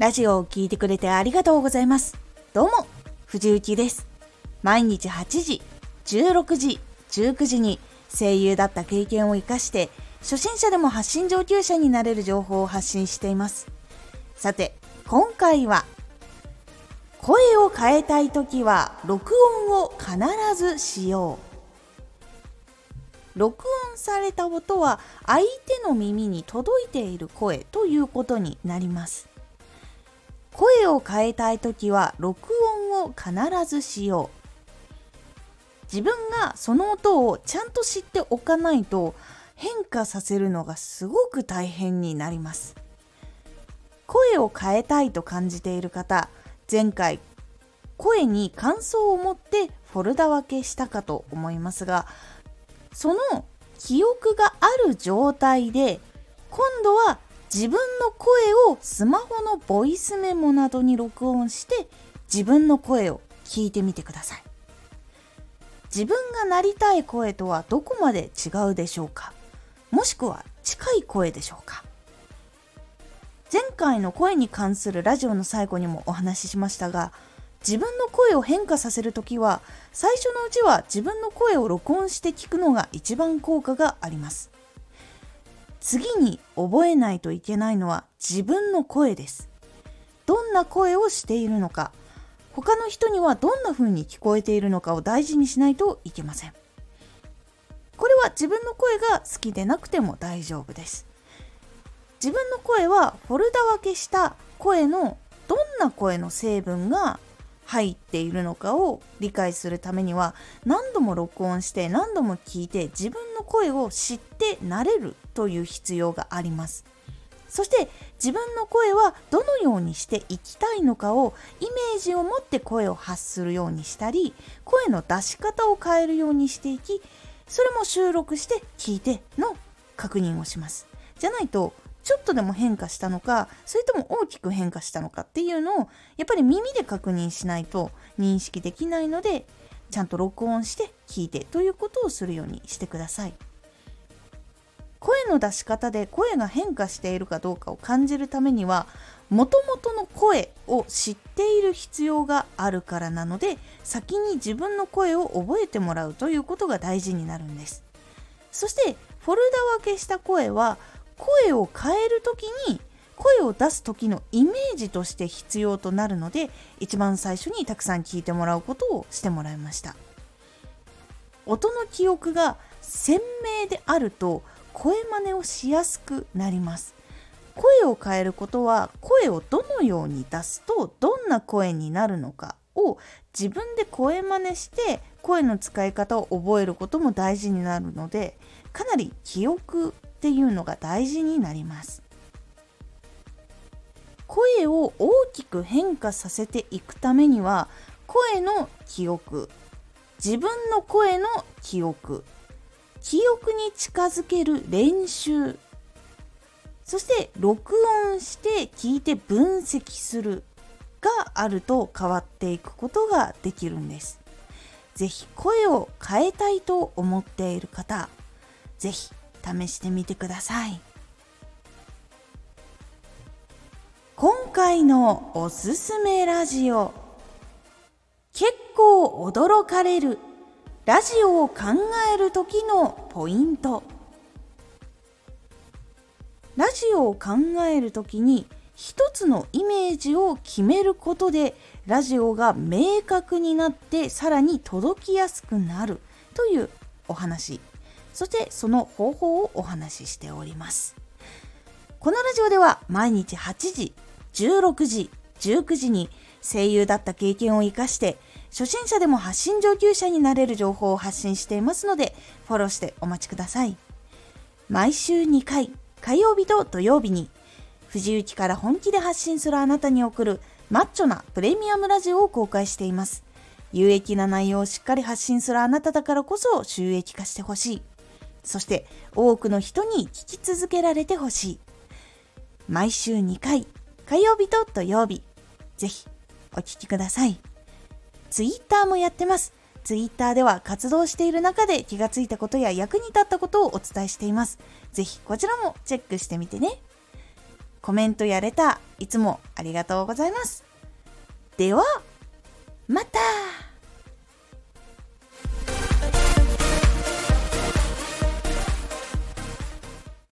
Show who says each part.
Speaker 1: ラジオを聴いてくれてありがとうございます。どうも、藤幸です。毎日8時、16時、19時に声優だった経験を活かして、初心者でも発信上級者になれる情報を発信しています。さて、今回は、声を変えたいときは、録音を必ずしよう。録音された音は相手の耳に届いている声ということになります声を変えたい時は録音を必ずしよう。自分がその音をちゃんと知っておかないと変化させるのがすごく大変になります。声を変えたいと感じている方前回声に感想を持ってフォルダ分けしたかと思いますがその記憶がある状態で今度は自分の声をスマホのボイスメモなどに録音して自分の声を聞いてみてください。自分がなりたい声とはどこまで違うでしょうか？もしくは近い声でしょうか？前回の声に関するラジオの最後にもお話ししましたが自分の声を変化させるときは最初のうちは自分の声を録音して聞くのが一番効果があります。次に覚えないといけないのは自分の声です。どんな声をしているのか。他の人にはどんな風に聞こえているのかを大事にしないといけません。これは自分の声が好きでなくても大丈夫です。自分の声はフォルダ分けした声のどんな声の成分が入っているのかを理解するためには何度も録音して何度も聞いて自分の声を知って慣れるという必要があります。そして自分の声はどのようにしていきたいのかをイメージを持って声を発するようにしたり声の出し方を変えるようにしていきそれも収録して聞いての確認をします。じゃないとちょっとでも変化したのかそれとも大きく変化したのかっていうのをやっぱり耳で確認しないと認識できないのでちゃんと録音して聞いてということをするようにしてください。声の出し方で声が変化しているかどうかを感じるためにはもともとの声を知っている必要があるからなので先に自分の声を覚えてもらうということが大事になるんです。そしてフォルダ分けした声は声を変える時に声を出す時のイメージとして必要となるので一番最初にたくさん聞いてもらうことをしてもらいました。音の記憶が鮮明であると声真似をしやすくなります。声を変えることは声をどのように出すとどんな声になるのかを自分で声真似して声の使い方を覚えることも大事になるのでかなり記憶っていうのが大事になります。声を大きく変化させていくためには声の記憶。自分の声の記憶。記憶に近づける練習。そして録音して聞いて分析する。があると変わっていくことができるんです。ぜひ声を変えたいと思っている方、ぜひ試してみてください。今回のおすすめラジオ。結構驚かれる。ラジオを考える時のポイント。ラジオを考える時に一つのイメージを決めることでラジオが明確になってさらに届きやすくなるというお話。そしてその方法をお話ししております。このラジオでは毎日8時、16時、19時に声優だった経験を活かして初心者でも発信上級者になれる情報を発信していますのでフォローしてお待ちください。毎週2回、火曜日と土曜日に藤雪から本気で発信するあなたに送るマッチョなプレミアムラジオを公開しています。有益な内容をしっかり発信するあなただからこそ収益化してほしい。そして多くの人に聞き続けられてほしい。毎週2回、火曜日と土曜日、ぜひお聴きください。ツイッターもやってます。ツイッターでは活動している中で気がついたことや役に立ったことをお伝えしています。ぜひこちらもチェックしてみてね。コメントやレターいつもありがとうございます。では、また